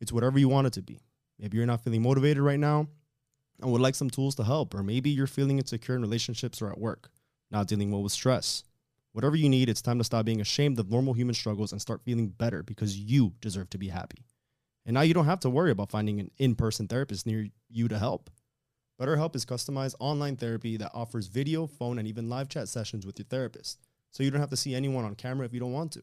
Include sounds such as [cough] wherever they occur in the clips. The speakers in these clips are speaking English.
It's whatever you want it to be. Maybe you're not feeling motivated right now and would like some tools to help, or maybe you're feeling insecure in relationships or at work, not dealing well with stress. Whatever you need, it's time to stop being ashamed of normal human struggles and start feeling better because you deserve to be happy. And now you don't have to worry about finding an in person therapist near you to help. BetterHelp is customized online therapy that offers video, phone, and even live chat sessions with your therapist, so you don't have to see anyone on camera if you don't want to.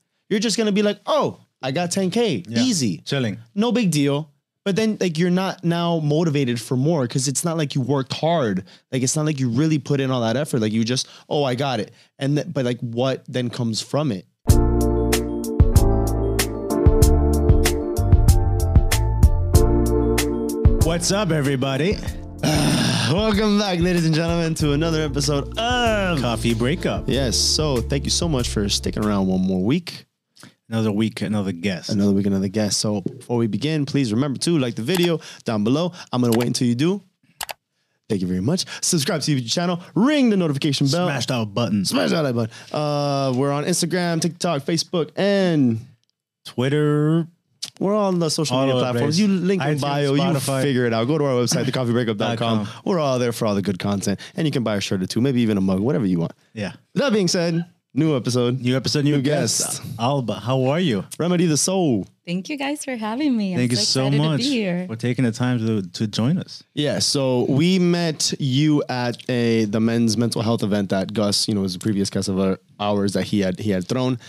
You're just gonna be like, oh, I got 10K. Yeah. Easy. Chilling. No big deal. But then like you're not now motivated for more because it's not like you worked hard. Like it's not like you really put in all that effort. Like you just, oh, I got it. And th- but like what then comes from it? What's up, everybody? [sighs] Welcome back, ladies and gentlemen, to another episode of Coffee breakup. Yes. So thank you so much for sticking around one more week. Another week, another guest. Another week, another guest. So before we begin, please remember to like the video down below. I'm gonna wait until you do. Thank you very much. Subscribe to the YouTube channel. Ring the notification bell. Smash that button. Smash that like button. Uh, we're on Instagram, TikTok, Facebook, and Twitter. we're on the social All media platforms. You link in bio, you figure it out. Go to our website, thecoffeebreakup.com. [laughs] com. We're all there for all the good content. And you can buy a shirt or two, maybe even a mug, whatever you want. Yeah. That being said, new episode. New episode, new, New guest. guest. Alba, how are you? Remedy the soul. Thank you guys for having me. Thank I'm you so so much to be here. for taking the time to, to join us. Yeah, so we met you at a the men's mental health event that Gus, you know, was a previous guest of our, ours that he had he had thrown.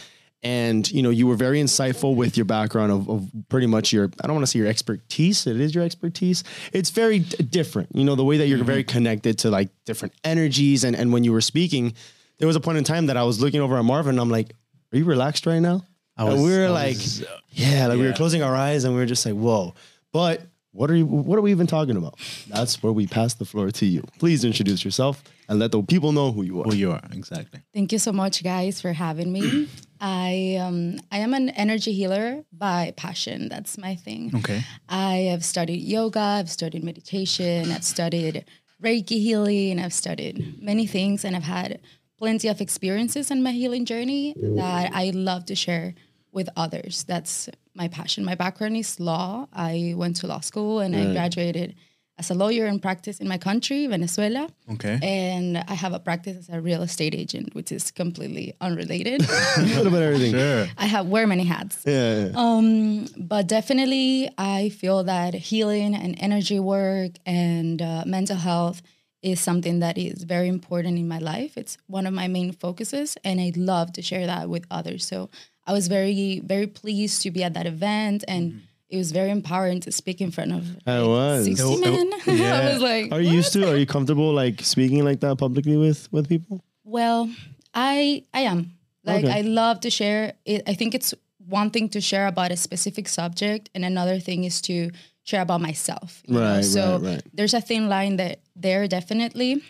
And you know, you were very insightful with your background of, of pretty much your I don't want to say your expertise. It is your expertise. It's very d- different. You know, the way that you're mm-hmm. very connected to like different energies. And and when you were speaking, there was a point in time that I was looking over at Marvin. And I'm like, are you relaxed right now? I And we were I like, was, yeah, like we were closing our eyes and we were just like, whoa. But what are you? What are we even talking about? That's where we pass the floor to you. Please introduce yourself and let the people know who you are. Who you are, exactly. Thank you so much, guys, for having me. [clears throat] I um I am an energy healer by passion. That's my thing. Okay. I have studied yoga. I've studied meditation. I've studied Reiki healing. I've studied many things, and I've had plenty of experiences in my healing journey that I love to share with others. That's my passion. My background is law. I went to law school and I graduated as a lawyer in practice in my country, Venezuela. Okay. And I have a practice as a real estate agent, which is completely unrelated. a little bit of everything. Sure. I have wear many hats. Yeah, yeah. Um, but definitely, I feel that healing and energy work and uh, mental health is something that is very important in my life. It's one of my main focuses, and I love to share that with others. So I was very, very pleased to be at that event, and mm-hmm. it was very empowering to speak in front of I like, was. 60 It- men. [laughs] yeah. I was like, Are you used to? Are you comfortable like speaking like that publicly with with people? Well, I I am. Like Okay. I love to share it. I think it's one thing to share about a specific subject and another thing is to share about myself. you know? Right, So right, right. there's a thin line that there definitely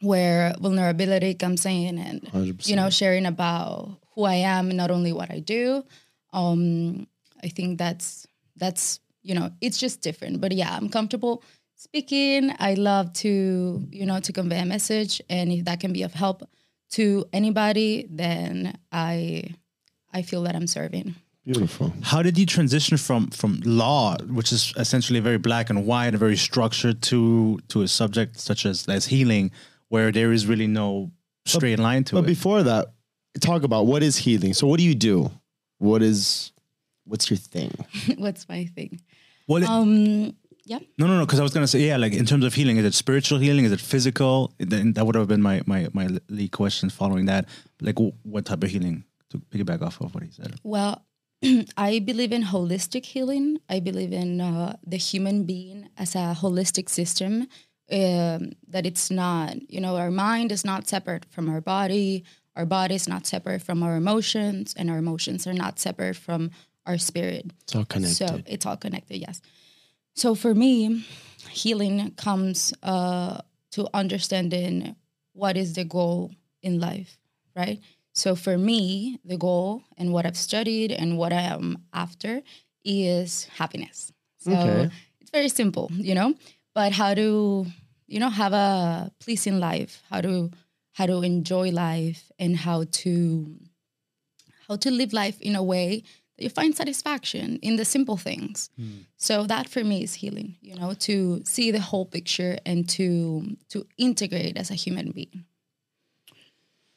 where vulnerability comes in and 100%. you know sharing about who I am, not only what I do. Um I think that's that's you know it's just different but yeah i'm comfortable speaking i love to you know to convey a message and if that can be of help to anybody then i i feel that i'm serving Beautiful. How did you transition from from law, which is essentially very black and white and very structured, to to a subject such as as healing, where there is really no straight line to But it? But before that, talk about what is healing. So what do you do? What is what's your thing? [laughs] what's my thing well, it- um yeah no, no, no. Because I was gonna say, yeah, like in terms of healing, is it spiritual healing? Is it physical? Then that would have been my my my lead question following that. Like, what type of healing? To piggyback off of what he said. Well, [clears throat] I believe in holistic healing. I believe in uh, the human being as a holistic system. Um, that it's not, you know, our mind is not separate from our body. Our body is not separate from our emotions, and our emotions are not separate from our spirit. It's all connected. So it's all connected, yes. So for me, healing comes uh, to understanding what is the goal in life, right? So for me, the goal and what I've studied and what I am after is happiness. So Okay. it's very simple, you know. But how to, you know, have a pleasing life, how to how to enjoy life, and how to how to live life in a way that you find satisfaction in the simple things. Hmm. So that for me is healing, you know, to see the whole picture and to to integrate as a human being.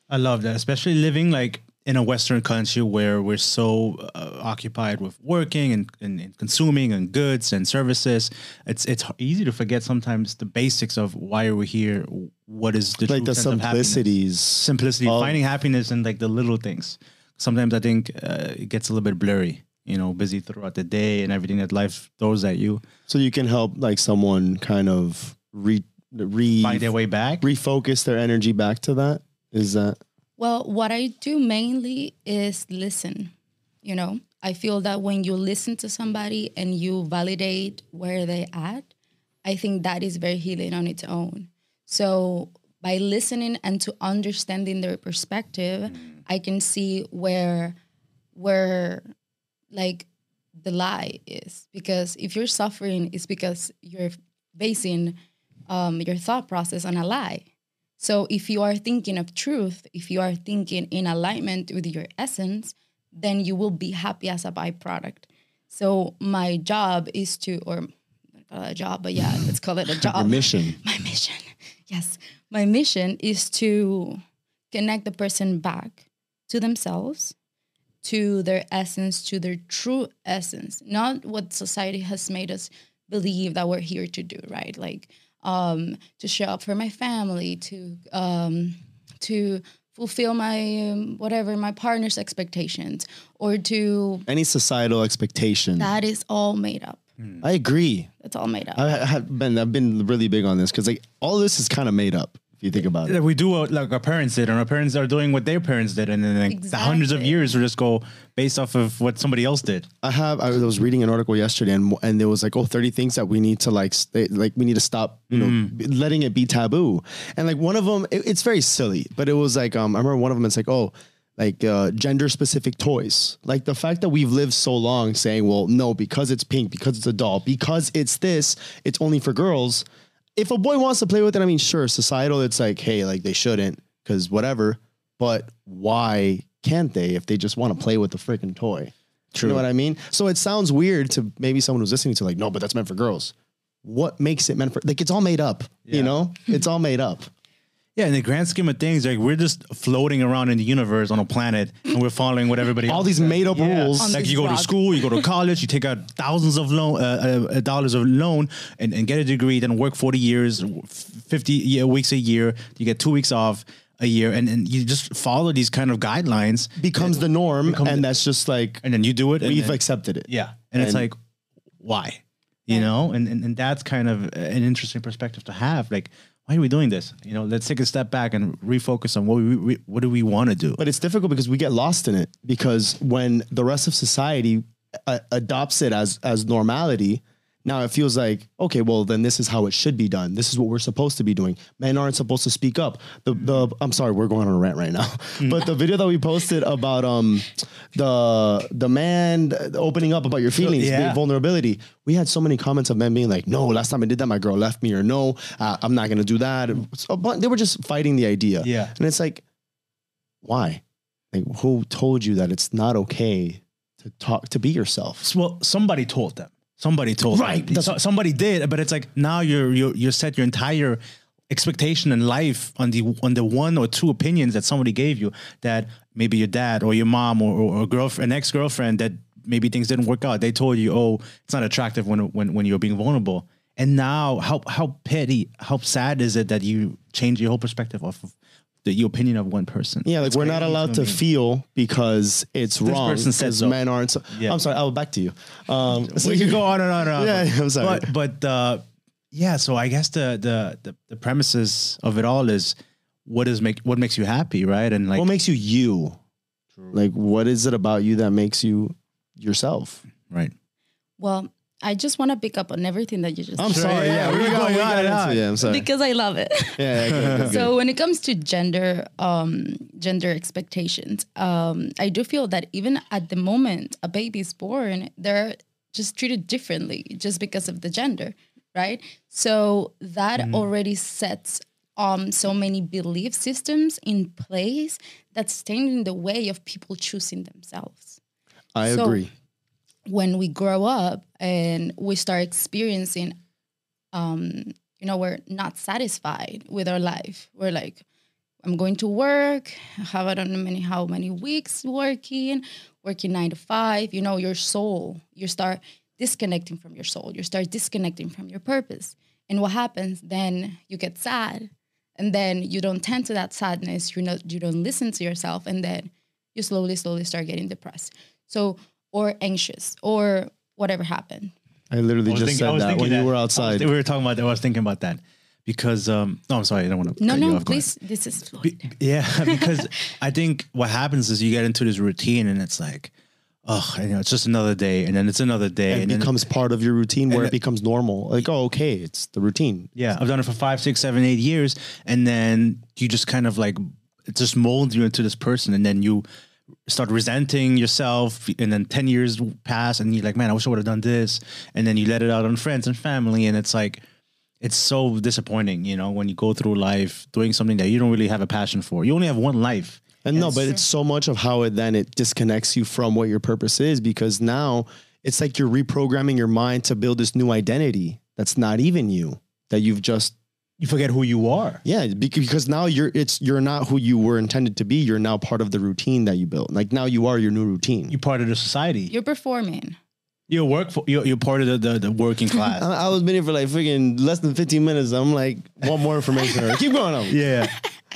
I love that, especially living like in a Western country where we're so uh, occupied with working and, and, and consuming and goods and services. It's it's easy to forget sometimes the basics of why are we here. What is the like the sense of happiness. simplicities. simplicity, of- finding happiness in like the little things. Sometimes I think uh, it gets a little bit blurry. You know, busy throughout the day and everything that life throws at you. So you can help like someone kind of re re Find their way back. refocus their energy back to that. Is that Well, what I do mainly is listen. You know, I feel that when you listen to somebody and you validate where they at, I think that is very healing on its own. So by listening and to understanding their perspective, I can see where where like the lie is. Because if you're suffering, it's because you're basing um, your thought process on a lie. So if you are thinking of truth, if you are thinking in alignment with your essence, then you will be happy as a byproduct. So my job is to, or not a job, but yeah, let's call it a [laughs] job. your mission? [laughs] My mission, [laughs] yes, my mission is to connect the person back to themselves, to their essence, to their true essence, not what society has made us believe that we're here to do, right? Like um, to show up for my family, to um, to fulfill my um, whatever my partner's expectations, or to Any societal expectation. that is all made up. I agree. It's all made up. I I have been I've been really big on this because like all this is kind of made up if you think about it. We do what like our parents did, and our parents are doing what their parents did, and then like the hundreds of Exactly. years will just go based off of what somebody else did. I have I was reading an article yesterday and and there was like oh 30 things that we need to like stay, like we need to stop you know letting it be taboo and like one of them it- it's very silly but it was like um I remember one of them it's like oh like uh, gender specific toys like the fact that we've lived so long saying well no because it's pink because it's a doll because it's this it's only for girls if a boy wants to play with it I mean sure societal it's like hey like they shouldn't because whatever but why can't they if they just want to play with the freaking toy True. you know what I mean? So it sounds weird to maybe someone who's listening to like, no, but that's meant for girls. What makes it meant for like it's all made up, you know? It's all made up. Yeah, in the grand scheme of things, like we're just floating around in the universe on a planet, and we're following what everybody. All these made up Yeah. rules. On Like you go to school, you go to college, you take out thousands of loan, uh, uh, dollars of loan, and, and get a degree, then work forty years, fifty year, weeks a year. You get two weeks off a year, and, and you just follow these kind of guidelines, becomes the norm Becomes- and that's just like and then you do it. and we've then- accepted it. Yeah. And, it's like, why? You know, and, and and that's kind of an interesting perspective to have. Like, why are we doing this? You know, let's take a step back and refocus on what we, we what do we want to do. But it's difficult because we get lost in it because when the rest of society uh, adopts it as as normality, now it feels like okay, well then this is how it should be done. This is what we're supposed to be doing. Men aren't supposed to speak up. The the I'm sorry, we're going on a rant right now. but the video that we posted about um the the man opening up about your feelings, Yeah. being vulnerability. We had so many comments of men being like, "No, last time I did that, my girl left me," or "No, uh, I'm not gonna do that." So, but they were just fighting the idea. Yeah. and it's like, why? Like, who told you that it's not okay to talk to be yourself? well, somebody told them. Somebody told Right, them. So, somebody did, but it's like now you're you're you set your entire expectation in life on the on the one or two opinions that somebody gave you that maybe your dad or your mom or, or, or girlfriend, an ex girlfriend that maybe things didn't work out. They told you, oh, it's not attractive when when when you're being vulnerable. And now, how how petty, how sad is it that you change your whole perspective off of the your opinion of one person? Yeah, like It's we're not crazy allowed to feel because it's wrong. This person said because so. men aren't. So, Yeah. I'm sorry. I'll back to you. Um, so you could go on and on and on. Yeah, I'm sorry. But but uh, yeah, so I guess the, the the the premises of it all is what is make what makes you happy, right? And like what makes you you? Like, what is it about you that makes you yourself? right. Well, I just want to pick up on everything that you just said. I'm said. sorry. Yeah, we we got, going we on and into- on. Yeah, I'm sorry. because I love it. [laughs] yeah, yeah, good, good, good. So when it comes to gender, um, gender expectations, um, I do feel that even at the moment a baby is born, they're just treated differently just because of the gender, right? So that already sets um so many belief systems in place that stand in the way of people choosing themselves I so- agree. When we grow up and we start experiencing um you know we're not satisfied with our life. We're like i'm going to work. Have i don't know many how many weeks working working nine to five. You know your soul you start disconnecting from your soul. You start disconnecting from your purpose. And what happens? Then you get sad. And then you don't tend to that sadness. You know you don't listen to yourself. And then you slowly slowly start getting depressed. So or anxious or whatever happened I literally I just thinking- I said was that thinking when you were I was- outside. we were talking about that. I was thinking about that because um no, I'm sorry, I don't want to no cut you no off. Go ahead. please this is. Be- yeah, [laughs] because I think what happens is you get into this routine and it's like, oh, you know, it's just another day, and then it's another day, it and then becomes part of your routine where and it becomes normal. Like, oh, okay, it's the routine. Yeah, I've done it for five, six, seven, eight years, and then you just kind of like it just molds you into this person, and then you start resenting yourself, and then ten years pass, and you're like, man, I wish I would have done this, and then you let it out on friends and family, and it's like. It's so disappointing, you know, when you go through life doing something that you don't really have a passion for. You only have one life. And no, but it's so much of how it then it disconnects you from what your purpose is because now it's like you're reprogramming your mind to build this new identity that's not even you that you've just You forget who you are. yeah because now you're it's you're not who you were intended to be you're now part of the routine that you built like now you are your new routine You're part of the society. you're performing You're work for. You're, you're part of the, the, the working [laughs] class. I, I was been here for like freaking less than 15 minutes I'm like want more information [laughs] keep going on yeah.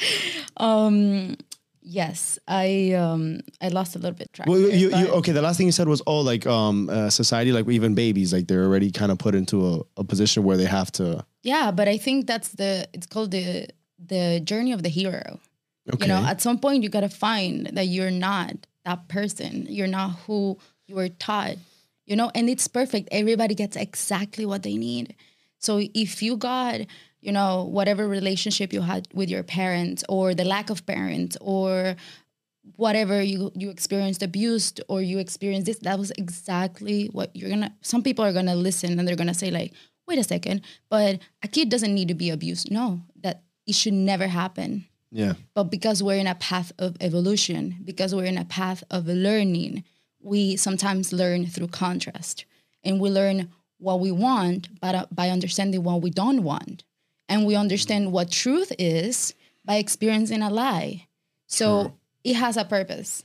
[laughs] um yes i um i lost a little bit track Well, there, you, you, okay, the last thing you said was, oh, like um, uh, society, like even babies, like they're already kind of put into a, a position where they have to. Yeah but i think that's the it's called the the journey of the hero. Okay. you know at some point you got to find that you're not that person. You're not who you were taught you know and it's perfect. Everybody gets exactly what they need. So if you got you know whatever relationship you had with your parents or the lack of parents or whatever you you experienced abused or you experienced this that was exactly what you're gonna some people are gonna listen and they're gonna say like wait a second but a kid doesn't need to be abused no that it should never happen yeah. but because we're in a path of evolution, because we're in a path of learning, we sometimes learn through contrast. And we learn what we want by, by understanding what we don't want. And we understand what truth is by experiencing a lie. So it has a purpose.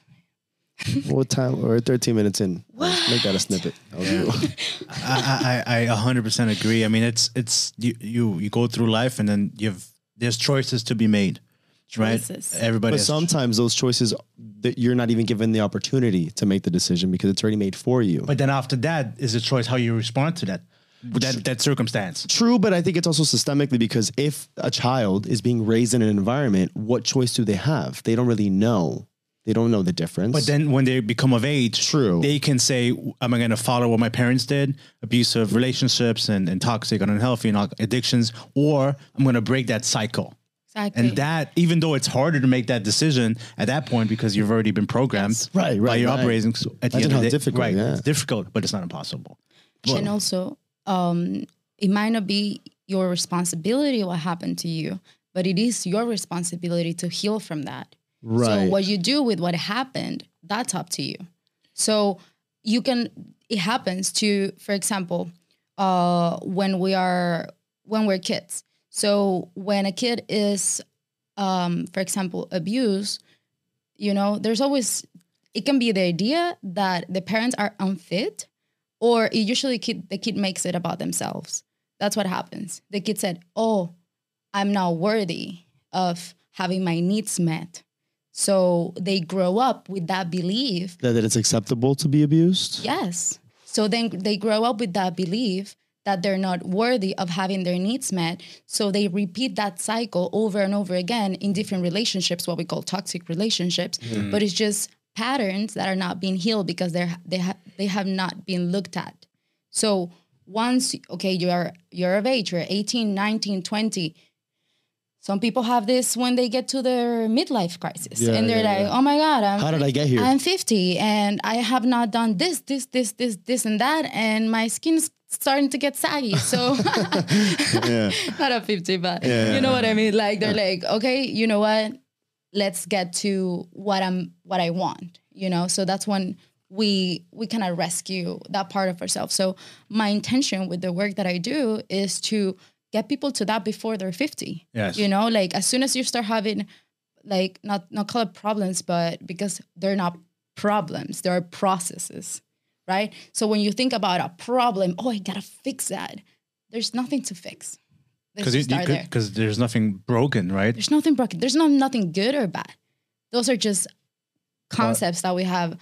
[laughs] What time? We're 13 minutes in. Let's make that a snippet. I'll do- [laughs] I, I, I a hundred percent agree. I mean, it's it's you, you you go through life and then you've there's choices to be made, Choices. right? Everybody. But has- sometimes those choices that you're not even given the opportunity to make the decision because it's already made for you. but then after that is a choice how you respond to that that that circumstance. True, but I think it's also systemically because if a child is being raised in an environment, what choice do they have? They don't really know. They don't know the difference. But then when they become of age, True. they can say, "Am I going to follow what my parents did, abusive relationships and, and toxic and unhealthy and addictions, or I'm going to break that cycle?" Exactly. And that, even though it's harder to make that decision at that point because you've already been programmed Right, right, by right, your right. upbringing, so at the end how of the day, difficult, right? yeah. It's difficult, but it's not impossible. and also um, it might not be your responsibility what happened to you but it is your responsibility to heal from that so what you do with what happened that's up to you so you can it happens to for example uh, when we are when we're kids so when a kid is um, for example abused you know there's always it can be the idea that the parents are unfit or it usually kid, the kid makes it about themselves. That's what happens. The kid said, "Oh, I'm not worthy of having my needs met." So they grow up with that belief. that, that it's acceptable to be abused. Yes. So then they grow up with that belief that they're not worthy of having their needs met. So they repeat that cycle over and over again in different relationships, what we call toxic relationships. Hmm. But it's just patterns that are not being healed because they're they have they have not been looked at. So once okay, you're you're of age, you're 18, 19, 20. Some people have this when they get to their midlife crisis. Yeah, and they're yeah, like, yeah. oh my God, I'm How did I get here? I'm 50 and I have not done this, this, this, this, this, and that, and my skin's starting to get saggy. So [laughs] [laughs] not at 50, but you know what I mean? Like they're like, okay, you know what? Let's get to what I'm what I want, you know? So that's when we we kind of rescue that part of ourselves. So my intention with the work that I do is to get people to that before they're 50. Yes. You know, like as soon as you start having like not not call it problems, but because they're not problems, they are processes, right? So when you think about a problem, oh, I gotta fix that. There's nothing to fix. Because there. there's nothing broken, right? There's nothing broken. There's not nothing good or bad. Those are just concepts that we have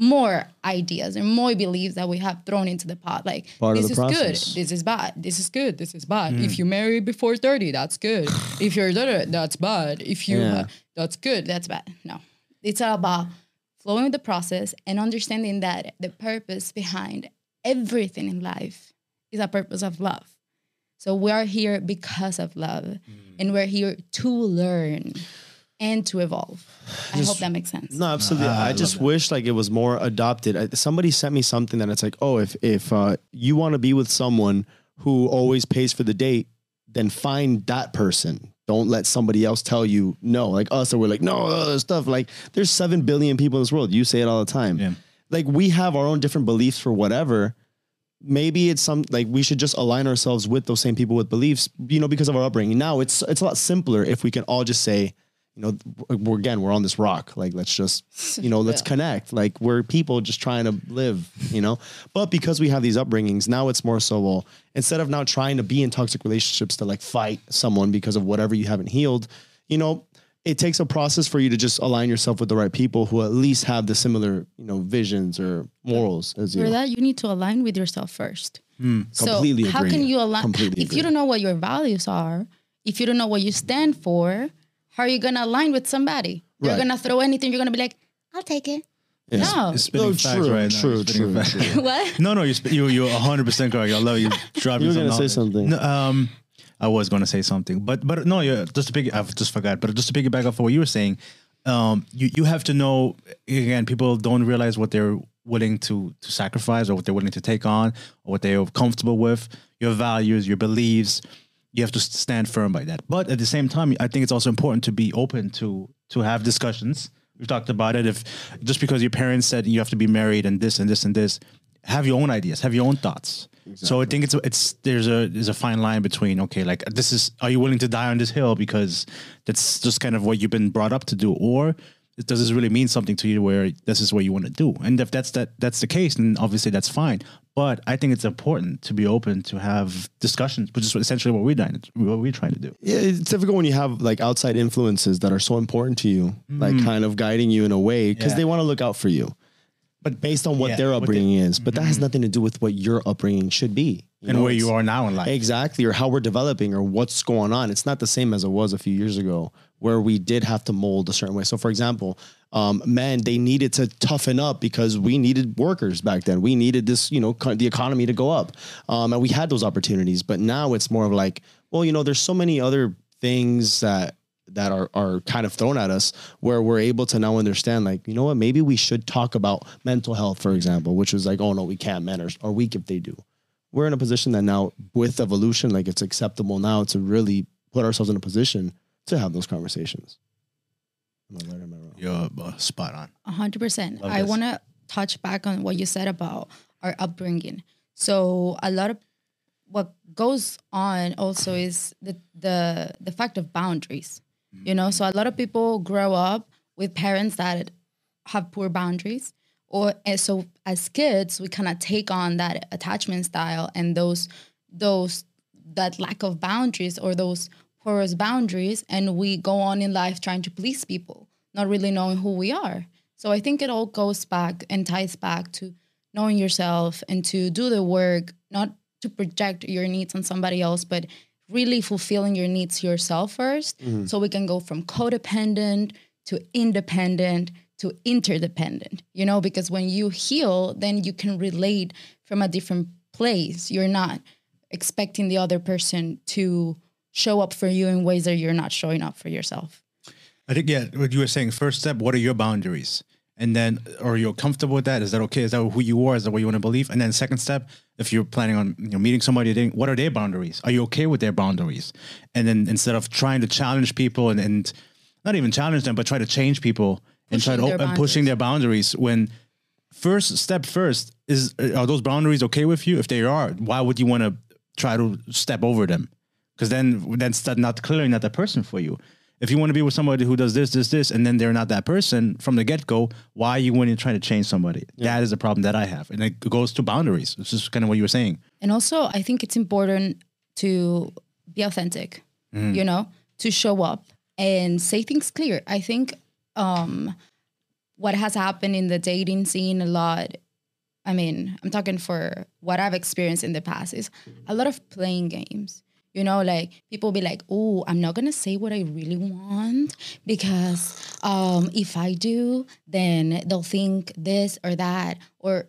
more ideas and more beliefs that we have thrown into the pot. Like Part this is process. good, this is bad, this is good, this is bad. If mm. you marry before 30, that's good. [sighs] if you're that's bad. If you Yeah. that's good, that's bad. No. It's all about flowing with the process and understanding that the purpose behind everything in life is a purpose of love. So we are here because of love, mm. and we're here to learn and to evolve. I hope that makes sense. No, absolutely. I, just wish like it was more adopted. I, somebody sent me something that it's like, oh, if if uh, you want to be with someone who always pays for the date, then find that person. Don't let somebody else tell you no. Like us, that we're like no uh, stuff. Like there's seven billion people in this world. You say it all the time. Yeah. Like we have our own different beliefs for whatever. Maybe it's some like we should just align ourselves with those same people with beliefs, you know, because of our upbringing. Now it's it's a lot simpler if we can all just say, you know, we're again we're on this rock. Like let's just you know let's [laughs] Yeah. connect. Like we're people just trying to live, you know. But because we have these upbringings, now it's more so well instead of now trying to be in toxic relationships to like fight someone because of whatever you haven't healed, you know. It takes a process for you to just align yourself with the right people who at least have the similar, you know, visions or morals as you. For that, you need to align with yourself first. Hmm. So Completely how agree. can you align? Completely if agree. you don't know what your values are, if you don't know what you stand for, how are you gonna align with somebody? You're Right. gonna throw anything. You're gonna be like, "I'll take it." Yeah. No, You're spitting No, facts true, right now. true, You're spitting true, facts. true. [laughs] [laughs] what? No, no, you sp- you you're 100 percent correct. I love you. [laughs] Dropping You were gonna say something. No, um, I was gonna say something, but but no, yeah. Just to pick, I've just forgot. But just to piggyback off of what you were saying, um, you you have to know again. People don't realize what they're willing to to sacrifice or what they're willing to take on or what they're comfortable with. Your values, your beliefs. You have to stand firm by that. But at the same time, I think it's also important to be open to to have discussions. We've talked about it. If just because your parents said you have to be married and this and this and this, have your own ideas, have your own thoughts. So I think it's it's there's a there's a fine line between okay, like this is are you willing to die on this hill because that's just kind of what you've been brought up to do, or does this really mean something to you where this is what you want to do? And if that's that that's the case, then obviously that's fine. But I think it's important to be open to have discussions, which is essentially what we're trying to, what we're trying to do. Yeah, it's difficult when you have like outside influences that are so important to you, like mm. kind of guiding you in a way because Yeah. they want to look out for you. But based on what Yeah, their what they- upbringing is, but that has mm-hmm. nothing to do with what your upbringing should be. You And know? where you are now in life. Exactly, or how we're developing, or what's going on. It's not the same as it was a few years ago, where we did have to mold a certain way. So, for example, um, men they needed to toughen up because we needed workers back then. We needed this, you know, co- the economy to go up, um, and we had those opportunities. But now it's more of like, well, you know, there's so many other things that that are are kind of thrown at us where we're able to now understand like you know what maybe we should talk about mental health for example which was like oh no we can't men are, are weak if they do we're in a position that now with evolution like it's acceptable now to really put ourselves in a position to have those conversations am I right or am I wrong? You're uh, spot on. A hundred percent. I want to touch back on what you said about our upbringing. So a lot of what goes on also is the the the fact of boundaries. You know, so a lot of people grow up with parents that have poor boundaries, or and so as kids we kind of take on that attachment style and those those that lack of boundaries or those porous boundaries, and we go on in life trying to please people, not really knowing who we are. So I think it all goes back and ties back to knowing yourself and to do the work, not to project your needs on somebody else, but really fulfilling your needs yourself 1st mm-hmm. So we can go from codependent to independent to interdependent, you know, because when you heal, then you can relate from a different place. You're not expecting the other person to show up for you in ways that you're not showing up for yourself. I think yeah, what you were saying. First step, what are your boundaries? And then, are you comfortable with that? Is that okay? Is that who you are? Is that what you want to believe? And then, second step, if you're planning on you know meeting somebody, what are their boundaries? Are you okay with their boundaries? And then, instead of trying to challenge people and, and not even challenge them, but try to change people and try to Pushing their and pushing their boundaries. When first step first is are those boundaries okay with you? If they are, why would you want to try to step over them? Because then that's not clearly not the person for you. If you want to be with somebody who does this, this, this, and then they're not that person from the get go, why are you when you're trying to change somebody? That is a problem that I have, and it goes to boundaries. It's just kind of what you were saying. And also, I think it's important to be authentic, mm-hmm. you know, to show up and say things clear. I think um, what has happened in the dating scene a lot, I mean, I'm talking for what I've experienced in the past, is a lot of playing games. You know, like people be like, "Oh, I'm not gonna say what I really want because um, if I do, then they'll think this or that." Or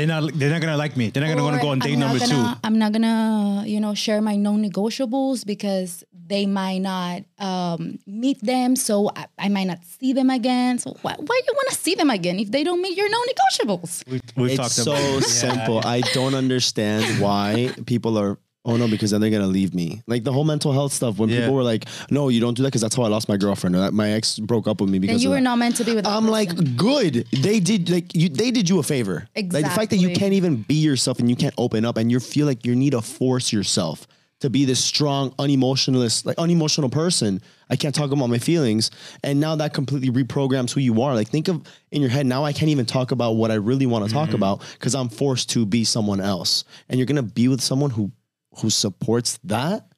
They're not. They're not gonna like me. They're not gonna want to go on date I'm number gonna, two. I'm not gonna, you know, share my non-negotiables because they might not um, meet them, so I, I might not see them again. So why, why you want to see them again if they don't meet your non-negotiables? We, we've it's talked so about. simple. I don't understand why people are. Oh no, because then they're gonna leave me. Like the whole mental health stuff. When Yeah. people were like, "No, you don't do that," because that's how I lost my girlfriend. Or that my ex broke up with me because Then you were that. not meant to be with. that I'm like, good. They did like you. They did you a favor. Like the fact that you can't even be yourself and you can't open up and you feel like you need to force yourself to be this strong, unemotionalist, like unemotional person. I can't talk about my feelings, and now that completely reprograms who you are. Like think of in your head now. I can't even talk about what I really want to talk mm-hmm. about because I'm forced to be someone else. And you're gonna be with someone who who supports that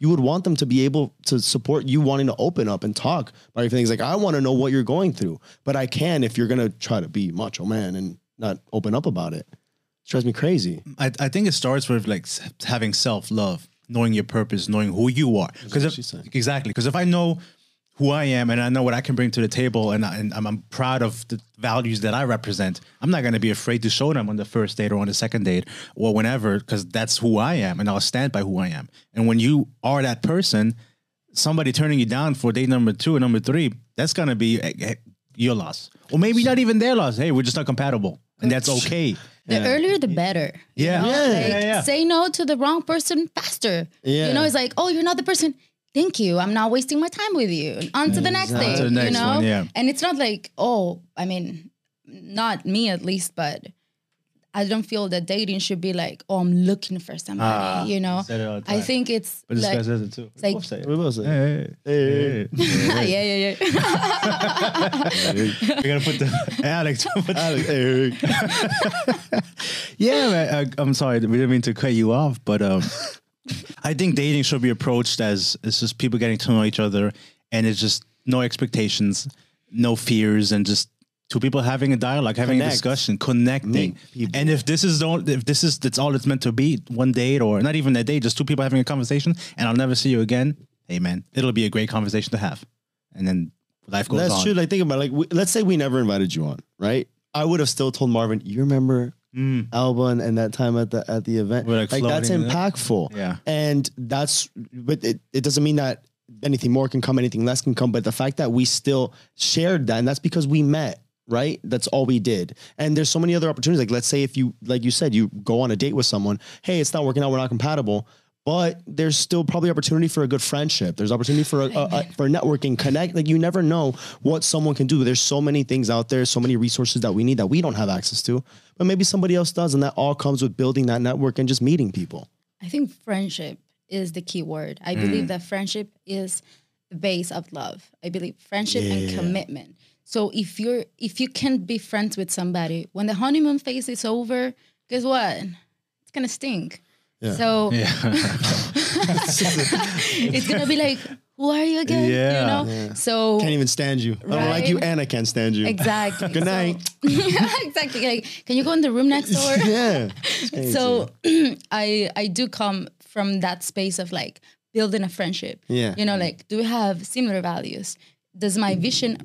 you would want them to be able to support you wanting to open up and talk about your feelings. Like, I want to know what you're going through, but I can if you're going to try to be macho man and not open up about it. It drives me crazy. I, I think it starts with like having self love, knowing your purpose, knowing who you are. Because exactly, because if I know who I am and I know what I can bring to the table, and, I, and I'm, I'm proud of the values that I represent, I'm not going to be afraid to show them on the first date or on the second date or whenever, because that's who I am, and I'll stand by who I am. And when you are that person, somebody turning you down for date number two or number three, that's going to be eh, eh, your loss, or maybe not even their loss. Hey, we're just not compatible, and that's [laughs] okay. the earlier the better. you Yeah. know? Yeah, Like, yeah, yeah. Say no to the wrong person faster. Yeah. You know, it's like, oh, you're not the person. Thank you. I'm not wasting my time with you. On to the next Exactly. thing. On to you know? one, yeah. And it's not like, oh, I mean, not me at least, but I don't feel that dating should be like, oh, I'm looking for somebody. Ah, you know, you said it all the I think it's But this like, guy says it too. like- Both say it. We will say. Hey, hey, hey. [laughs] yeah, yeah, yeah. [laughs] We gotta [laughs] put the Alex. put Alex, hey, yeah, man, I, I'm sorry, we didn't mean to cut you off, but um, I think dating should be approached as it's just people getting to know each other, and it's just no expectations, no fears, and just two people having a dialogue, having a discussion, connecting. And if this is the only, if this is that's all it's meant to be, one date or not even a date, just two people having a conversation, and I'll never see you again. Hey, man, it'll be a great conversation to have, and then life goes on. That's on. true. Like think about it. like we, let's say we never invited you on, right? I would have still told Marvin, you remember Mm. Alba and, and that time at the at the event? We're, like, like that's floating in it. impactful. Yeah. And that's but it, it doesn't mean that anything more can come, anything less can come. But the fact that we still shared that, and that's because we met, right? That's all we did. And there's so many other opportunities. Like let's say if you like you said, you go on a date with someone, hey, it's not working out, we're not compatible. But there's still probably opportunity for a good friendship. There's opportunity for a, a, a- for networking, connect. Like you never know what someone can do. There's so many things out there, so many resources that we need that we don't have access to, but maybe somebody else does, and that all comes with building that network and just meeting people. I think friendship is the key word. I mm. believe that friendship is the base of love. I believe friendship and commitment. So if you're if you can't be friends with somebody when the honeymoon phase is over, guess what? It's gonna stink. So [laughs] it's gonna be like, who are you again? Yeah. You know? So Can't even stand you. I don't like you, Right. and I can't stand you. exactly. Good So- night. [laughs] exactly. Like, can you go in the room next door? [laughs] yeah. so [clears throat] I I do come from that space of like building a friendship. Yeah. You know, like do we have similar values? Does my vision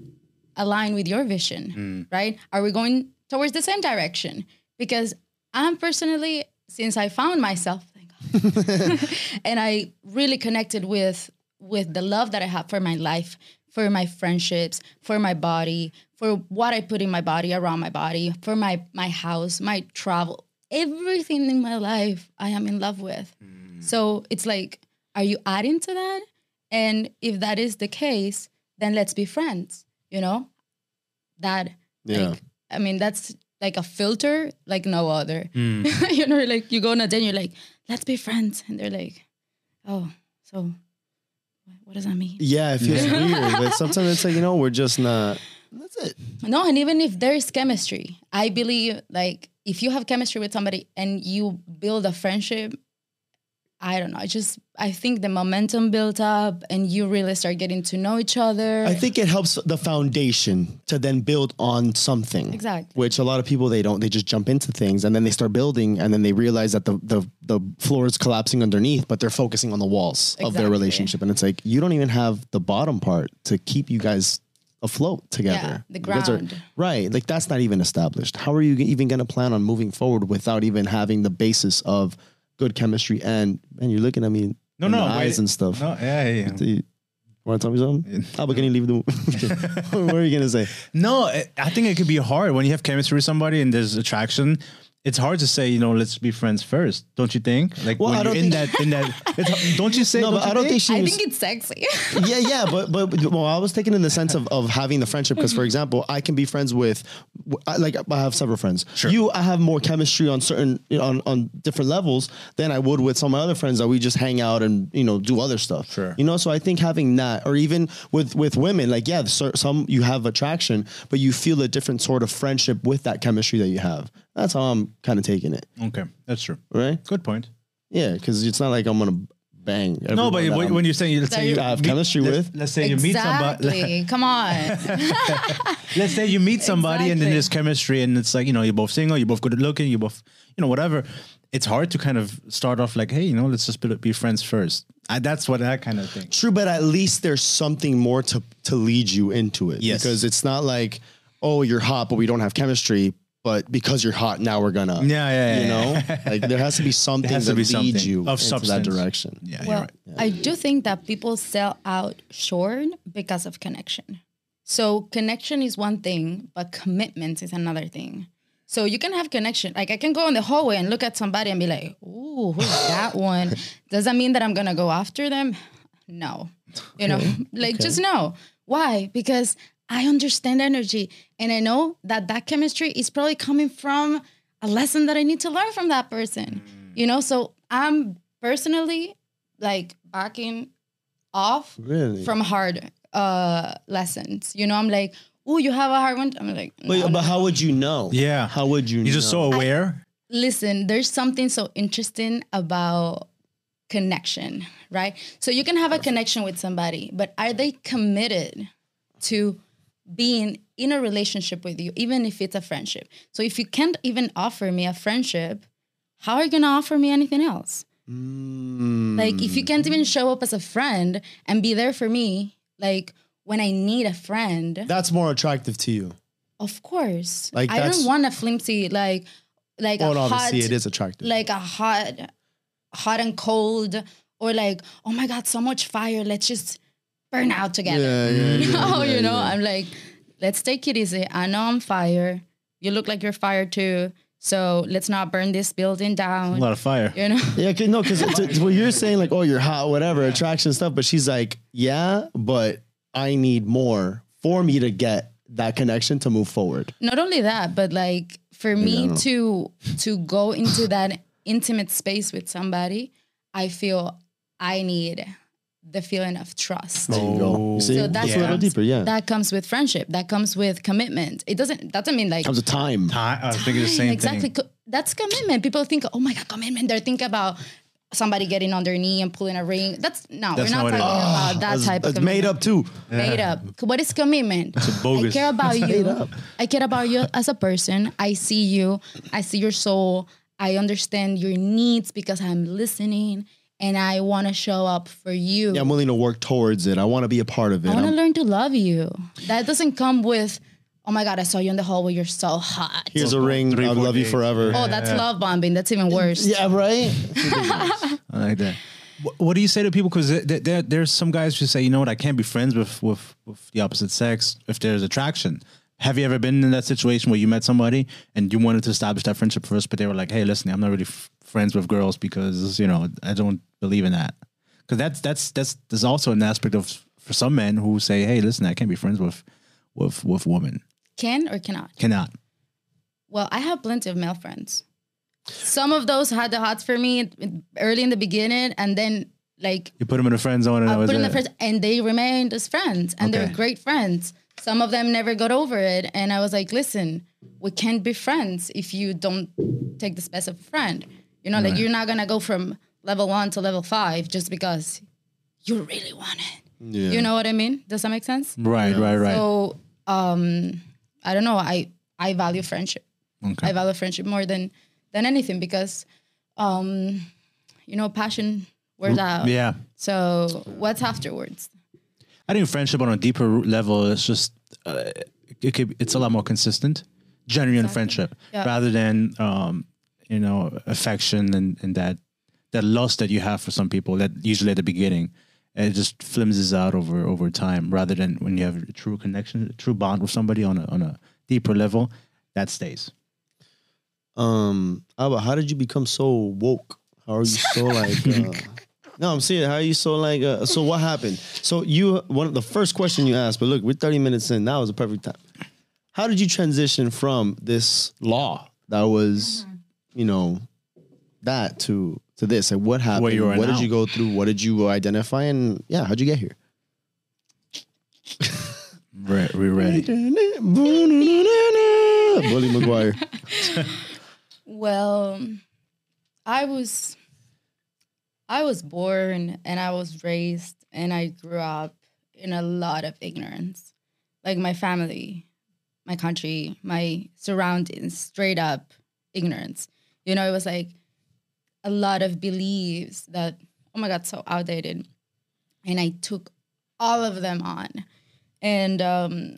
align with your vision? Mm. Right? Are we going towards the same direction? Because I'm personally, since I found myself, thank God, [laughs] and I really connected with with the love that I have for my life, for my friendships, for my body, for what I put in my body, around my body, for my my house, my travel, everything in my life I am in love with. Mm. So it's like, are you adding to that? And if that is the case, then let's be friends. You know, that Yeah. like I mean that's like a filter like no other. Mm. [laughs] you know, like you go on a date, and you're like, let's be friends, and they're like, oh, so what does that mean? Yeah, it feels [laughs] weird, but sometimes it's like you know we're just not. That's it. No, and even if there is chemistry, I believe like if you have chemistry with somebody and you build a friendship, I don't know. I just I think the momentum built up and you really start getting to know each other. I think it helps the foundation to then build on something. Exactly. Which a lot of people they don't. They just jump into things and then they start building and then they realize that the the the floor is collapsing underneath, but they're focusing on the walls of their relationship. And it's like you don't even have the bottom part to keep you guys afloat together. the You guys are- ground. right. Like that's not even established. How are you even going to plan on moving forward without even having the basis of good chemistry and man, you're looking at me No, in no, the wait. eyes and stuff. No, yeah, yeah. You want to tell me something? How about ah, can you leave the? [laughs] [laughs] what are you gonna say? No, I think it could be hard when you have chemistry with somebody and there's attraction. It's hard to say, you know, let's be friends first, don't you think? Like Well, when you're in that, in that, [laughs] it's, don't you say? No, but you I don't think she I was. think it's sexy. [laughs] yeah, yeah, but but well, I was thinking in the sense of, of having the friendship because, for mm-hmm. example, I can be friends with, I- like I have several friends. Sure. You, I have more chemistry on certain you know, on on different levels than I would with some of my other friends that we just hang out and you know do other stuff. Sure. You know, so I think having that, or even with with women, like yeah, some you have attraction, but you feel a different sort of friendship with that chemistry that you have. That's how I'm kind of taking it, Okay, that's true. right? Good point. Yeah, because it's not like I'm gonna bang. No, but that when, I'm- when you're saying, let's say you I have meet- chemistry let's, with. let's say you meet somebody. [laughs] Come on. [laughs] Let's say you meet somebody and then there's chemistry and it's like, you know, you're both single, you're both good at looking, you both, you know, whatever. It's hard to kind of start off like, hey, you know, let's just be, be friends first. I, that's what I kind of think. True, but at least there's something more to to lead you into it. Yes. Because it's not like, oh, you're hot, but we don't have chemistry. But because you're hot, now we're gonna. Yeah, yeah, yeah You yeah, know, [laughs] like there has to be something to that be leads something you of into substance. that direction. Yeah, you're Well, right. I do think that people sell out short because of connection. So connection is one thing, but commitment is another thing. So you can have connection. Like I can go in the hallway and look at somebody and be like, "Ooh, who's that [laughs] one?" Does that mean that I'm gonna go after them? No. You know, like just no. Why? Because I understand energy and I know that that chemistry is probably coming from a lesson that I need to learn from that person. You know, so I'm personally like backing off Really? from hard uh lessons. You know, I'm like, oh, you have a hard one. I'm like, But, no, but no. how would you know? Yeah. How would you? Know? You're just so know? aware. listen, there's something so interesting about connection, right? So you can have a connection with somebody, but are they committed to being in a relationship with you, even if it's a friendship? So if you can't even offer me a friendship, how are you gonna offer me anything else? Mm. Like if you can't even show up as a friend and be there for me, like when I need a friend, That's more attractive to you. of course, Like, I don't want a flimsy like like Well, a obviously hot it is attractive. like a hot hot and cold or like oh my god so much fire let's just burn out together yeah, yeah, [laughs] you yeah, know yeah, you know yeah. i'm like let's take it easy i know i'm fire you look like you're fire too so let's not burn this building down. A lot of fire. you know Yeah, 'cause- no, because what you're saying, like, oh, you're hot, whatever, attraction stuff. But she's like, yeah, but I need more for me to get that connection to move forward. not only that but like for me to to go into that intimate space with somebody i feel i need the feeling of trust There you go. You see, So that's It's a little deeper. Yeah, that comes with friendship that comes with commitment it doesn't that doesn't mean like comes with time. I, I was thinking the same exactly. thing. Co- That's commitment. People think, oh my God, commitment. They're thinking about somebody getting on their knee and pulling a ring. That's no, That's we're not not talking is. about that That's, type of that's made up too. Made up. What is commitment? I bogus. care about you. I care about you as a person. I see you. I see your soul. I understand your needs because I'm listening and I want to show up for you. Yeah, I'm willing to work towards it. I want to be a part of it. I want to learn to love you. That doesn't come with, oh my God, I saw you in the hallway. You're so hot. Here's a ring. Three, I'll four love you days. forever. oh, that's love bombing. That's even worse. Yeah, right. [laughs] I like that. What, what do you say to people? Because there, there, there's some guys who say, you know what, I can't be friends with, with with the opposite sex if there's attraction. Have you ever been in that situation where you met somebody and you wanted to establish that friendship first, but they were like, "Hey, listen, I'm not really f- friends with girls because you know I don't believe in that." Because that's that's that's there's also an aspect of for some men who say, "Hey, listen, I can't be friends with with with women. Can or cannot? Cannot." Well, I have plenty of male friends. Some of those had the hots for me early in the beginning, and then like You put them in a friend zone, and I was put in the friends, and they remained as friends, and they're great friends. Some of them never got over it, and I was like, "Listen, we can't be friends if you don't take the space of a friend. You know, like you're not gonna go from level one to level five just because you really want it. Yeah. You know what I mean? Does that make sense? right, right, right. So, um, I don't know. I I value friendship. okay. I value friendship more than than anything because, um, you know, passion wears out. yeah. So what's afterwards? I think friendship on a deeper level is just uh, it could it's a lot more consistent, genuine friendship Yeah. rather than um, you know affection and, and that that lust that you have for some people that usually at the beginning it just flimses out over over time rather than when you have a true connection, a true bond with somebody on a on a deeper level that stays. Um, Alba, how did you become so woke? How are you so like? [laughs] Uh, no, I'm serious. How are you so like? Uh, so what happened? So you one of the first question you asked, but look, we're 30 minutes in. That was a perfect time. How did you transition from this law that was, you know, that to to this? Like, what happened? Where you are what now. did you go through? What did you identify? And yeah, how'd you get here? Right, we're ready. Bully McGuire. [laughs] Well, I was I was born and I was raised and I grew up in a lot of ignorance. Like my family, my country, my surroundings, straight up ignorance. You know, it was like a lot of beliefs that, oh my God, so outdated. And I took all of them on. And um,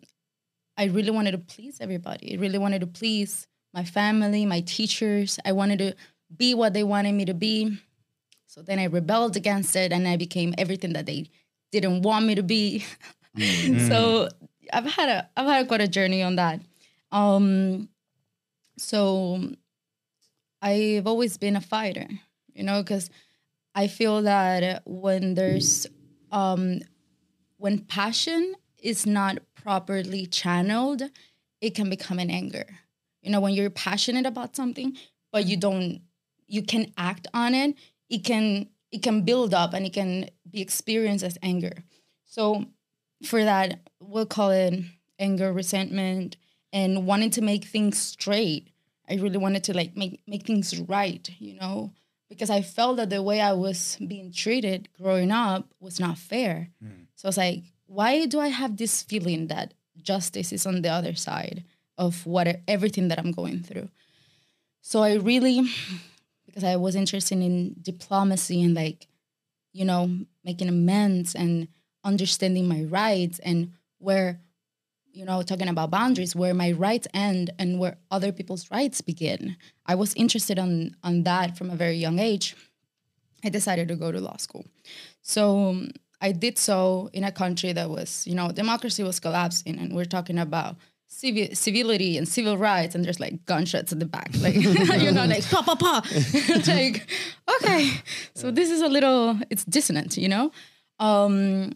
I really wanted to please everybody. I really wanted to please my family, my teachers. I wanted to be what they wanted me to be. So then I rebelled against it and I became everything that they didn't want me to be. [laughs] so I've had a I've had quite a journey on that. Um so I've always been a fighter, you know, because I feel that when there's um when passion is not properly channeled, it can become an anger. You know, when you're passionate about something, but you don't you can act on it, it can it can build up and it can be experienced as anger. So for that, we'll call it anger, resentment, and wanting to make things straight. I really wanted to like make make things right, you know, because I felt that the way I was being treated growing up was not fair. Hmm. So I was like, why do I have this feeling that justice is on the other side of what everything that I'm going through? So I really, because I was interested in diplomacy and like, you know, making amends and understanding my rights and where you know talking about boundaries where my rights end and where other people's rights begin. I was interested on on that from a very young age. I decided to go to law school. So um, i did so in a country that was you know democracy was collapsing and we're talking about civil, civility and civil rights and there's like gunshots at the back [laughs] like [laughs] you know like pa pa pa [laughs] like okay so this is a little it's dissonant you know um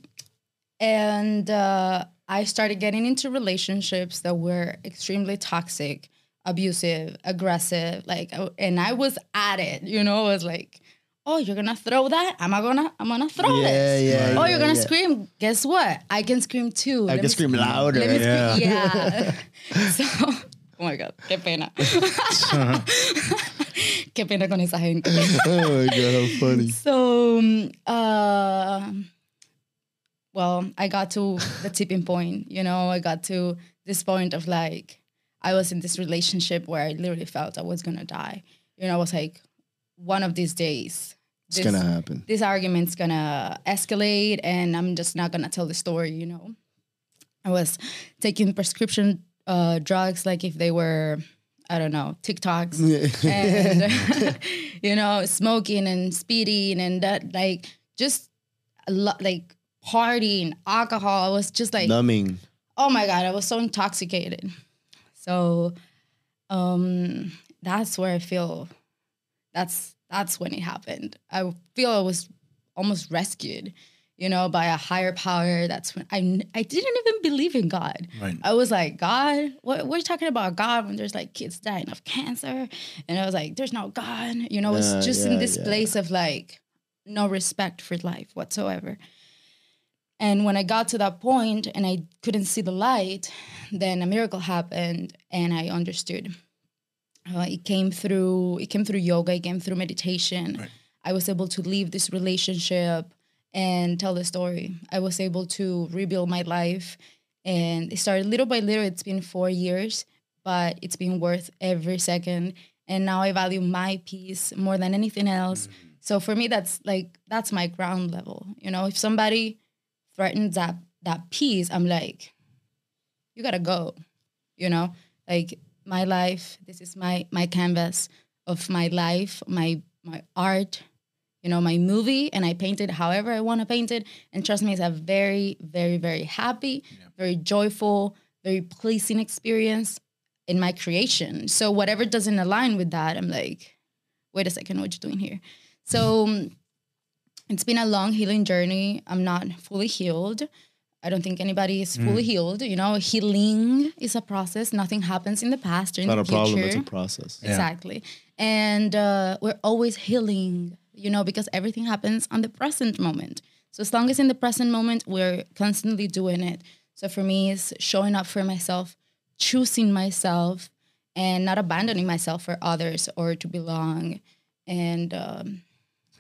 and uh, I started getting into relationships that were extremely toxic, abusive, aggressive. Like, and I was at it. You know, I was like, "Oh, you're gonna throw that? I'm gonna, I'm gonna throw Yeah, this. yeah, oh, yeah, you're gonna yeah. scream. Guess what? I can scream too. I Let can scream sc- louder. Yeah. scream. Yeah. [laughs] [laughs] so, oh my god, qué pena. [laughs] qué pena con esa gente. oh my god, how funny. So, um, uh, well, I got to the tipping point. You know, I got to this point of like, I was in this relationship where I literally felt I was gonna die. You know, I was like, one of these days, It's this, gonna happen. this argument's gonna escalate, and I'm just not gonna tell the story. You know, I was taking prescription uh, drugs like if they were, I don't know, Tic Tacs [laughs] and [laughs] you know smoking and speeding and that like just a lot like partying alcohol i was just like Numbing. oh my god i was so intoxicated so um that's where i feel that's that's when it happened i feel i was almost rescued you know by a higher power that's when i i didn't even believe in god Right. I was like, God, what we're you talking about God when there's like kids dying of cancer. And I was like, there's no God. You know, it's just yeah, in this yeah. place of like no respect for life whatsoever. And when I got to that point and I couldn't see the light, then a miracle happened and I understood. Uh, it came through it came through yoga, it came through meditation. Right. I was able to leave this relationship and tell the story. I was able to rebuild my life and it started little by little. It's been four years, but it's been worth every second. And now I value my peace more than anything else. So for me, that's like that's my ground level. You know, if somebody threatens that that peace, I'm like, you gotta go. You know, like my life. This is my my canvas of my life, my my art. You know, my movie, and I paint it however I want to paint it. And trust me, it's a very, very, very happy, very joyful, very pleasing experience in my creation. So whatever doesn't align with that, I'm like, wait a second, what you doing here? So um, it's been a long healing journey. I'm not fully healed. I don't think anybody is fully healed. You know, healing is a process. Nothing happens in the past or in Not the a problem. It's a process. Exactly. And uh, we're always healing, you know, because everything happens on the present moment. So as long as in the present moment, we're constantly doing it. So for me, it's showing up for myself, choosing myself, and not abandoning myself for others or to belong. And um,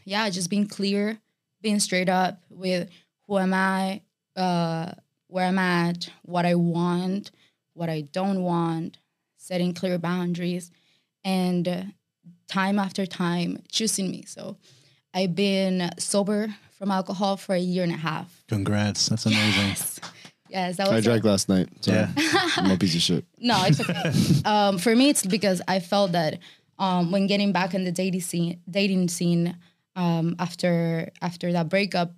yeah, just being clear, being straight up with who am I, uh, where I'm at, what I want, what I don't want, setting clear boundaries, and uh, time after time choosing me. So I've been sober from alcohol for a year and a half. Congrats. That's amazing. Yes, yes that was I a- drank last night. So Yeah. I'm a piece of shit. [laughs] no, it's okay. um, for me, it's because I felt that um, when getting back in the dating scene, dating scene um, after after that breakup,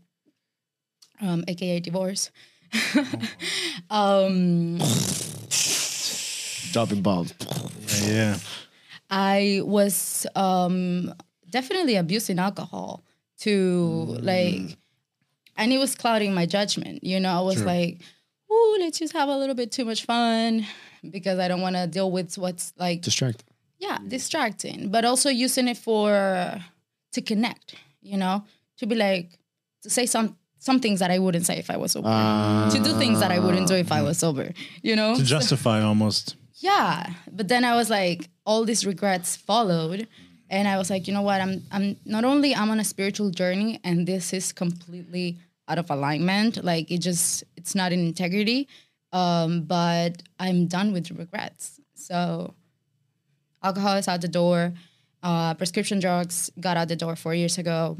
um, aka divorce, [laughs] um, Dropping bombs. Yeah. yeah. I was um, definitely abusing alcohol to like, and it was clouding my judgment. You know, I was like, "Ooh, let's just have a little bit too much fun," because I don't want to deal with what's like distracting. yeah distracting but also using it for to connect you know to be like to say some some things that i wouldn't say if i was sober. To do things that i wouldn't do if i was sober you know? To justify almost. yeah but then i was like all these regrets followed and i was like you know what? I'm i'm not only i'm on a spiritual journey and this is completely out of alignment like it just it's not in integrity um but i'm done with regrets. So alcohol is out the door uh prescription drugs got out the door four years ago.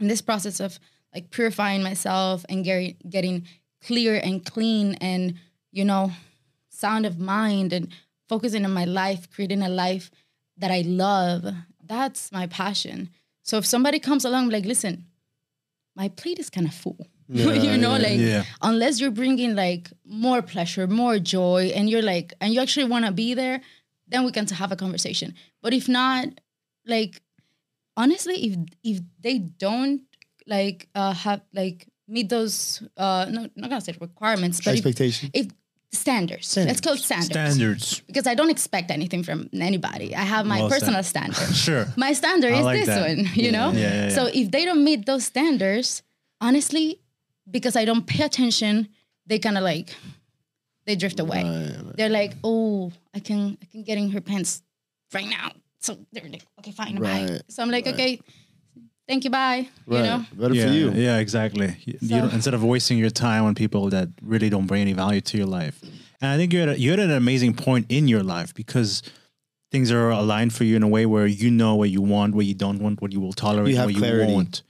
In this process of like purifying myself and getting getting clear and clean and you know sound of mind and focusing on my life, creating a life that I love. That's my passion. So if somebody comes along like, listen, my plate is kind of full. [laughs] you know, like yeah. unless you're bringing like more pleasure, more joy, and you're like, and you actually want to be there, then we can have a conversation. But if not, like, honestly, if if they don't like uh have like meet those uh no not gonna say requirements, but if, Expectation. if standards, let's call it standards. Standards. Because I don't expect anything from anybody. I have my Well said. personal standard. [laughs] Sure. My standard I is like this that. one, you know? Yeah, yeah, yeah. So if they don't meet those standards, honestly, because I don't pay attention, they kind of like they drift away. They're like, "Oh, I can I can get in her pants right now." So they're like, "Okay, fine, bye." So I'm like, "Okay, thank you, bye." You know? Better yeah, for you. Yeah, exactly. You, you So- don't, instead of wasting your time on people that really don't bring any value to your life. And I think you're at, a, you're at an amazing point in your life because things are aligned for you in a way where you know what you want, what you don't want, what you will tolerate, You have what clarity. you won't.